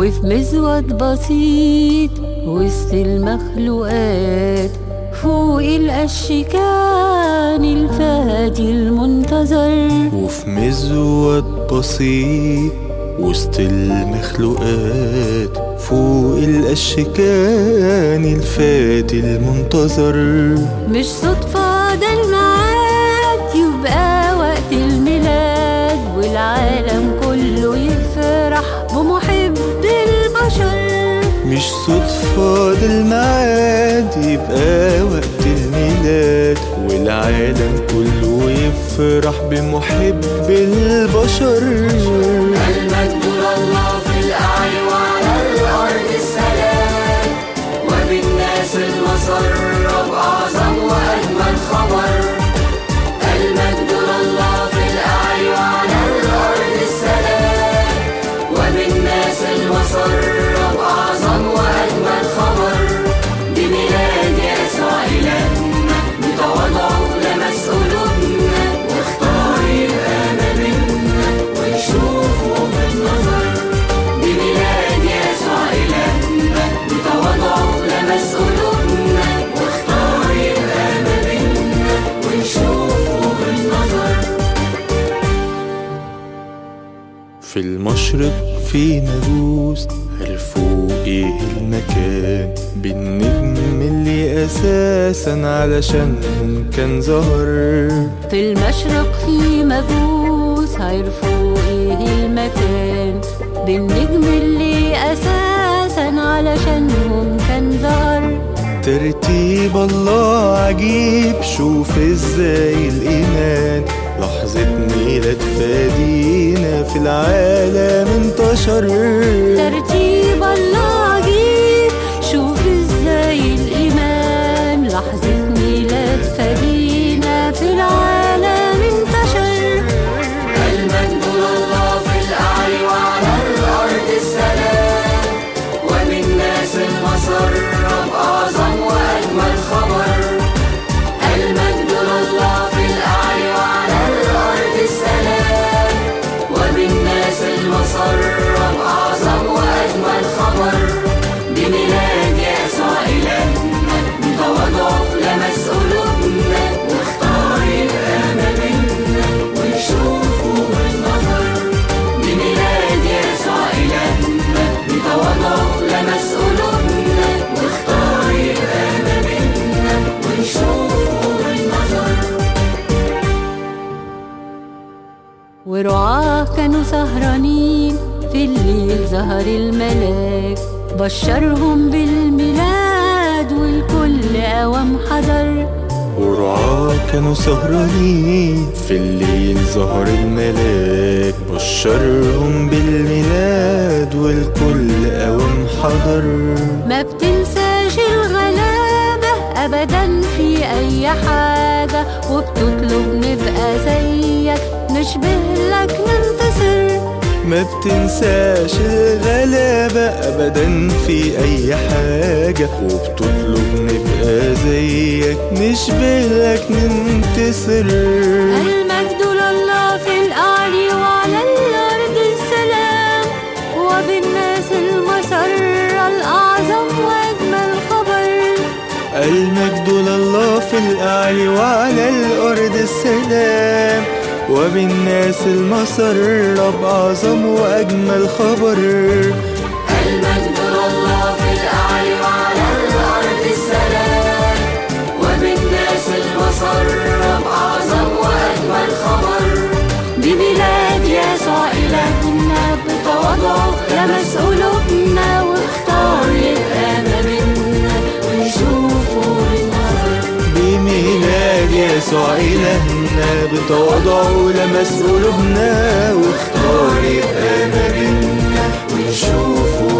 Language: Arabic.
وفي مزود بسيط وسط المخلوقات فوق الأشكان الفادي المنتظر. وفي مزود بسيط وسط المخلوقات فوق الأشكان الفادي المنتظر. مش صدفة ده الميعاد يبقى وقت الميلاد والعالم كله يفرح بمحب البشر. المشرق في ناموس عرفوا إيه المكان؟ بالنجم اللي أساسا علشانهم كان ظهر في المشرق في مجوس عرفوا إيه المكان؟ بالنجم اللي أساسا علشانهم كان ظهر ترتيب الله عجيب شوف إزاي الإيمان. لحظة ميلاد فادينا في العالم انتشر. ورعاه كانوا سهرانين في الليل ظهر الملاك. بشرهم بالميلاد والكل قوام حضر ورعاة كانوا سهرانين في الليل ظهر الملاك. بشرهم بالميلاد والكل قوم حضر نشبه لك ننتصر ما بتنساش الغلابة أبدا في أي حاجة. وبتطلب نبقى زيك نشبه لك ننتصر. المجد لله في الأعلى وعلى الأرض السلام. وبالناس المسرة الأعظم وأجمل خبر المجد لله في الأعلى وعلى الأرض السلام. وبالناس المسرة بأعظم وأجمل خبر. المجد لله في الأعلى وعلى الأرض السلام؟ وبالناس المسرة بأعظم وأجمل خبر. بميلاد يسوع إلهنا بتواضعه لمس قلوبنا واختار يبقى ما بينا ونشوفه بالنظر بميلاد يسوع إلهنا بتواضعه لمس قلوبنا واختار يبقى ما بينا ونشوفه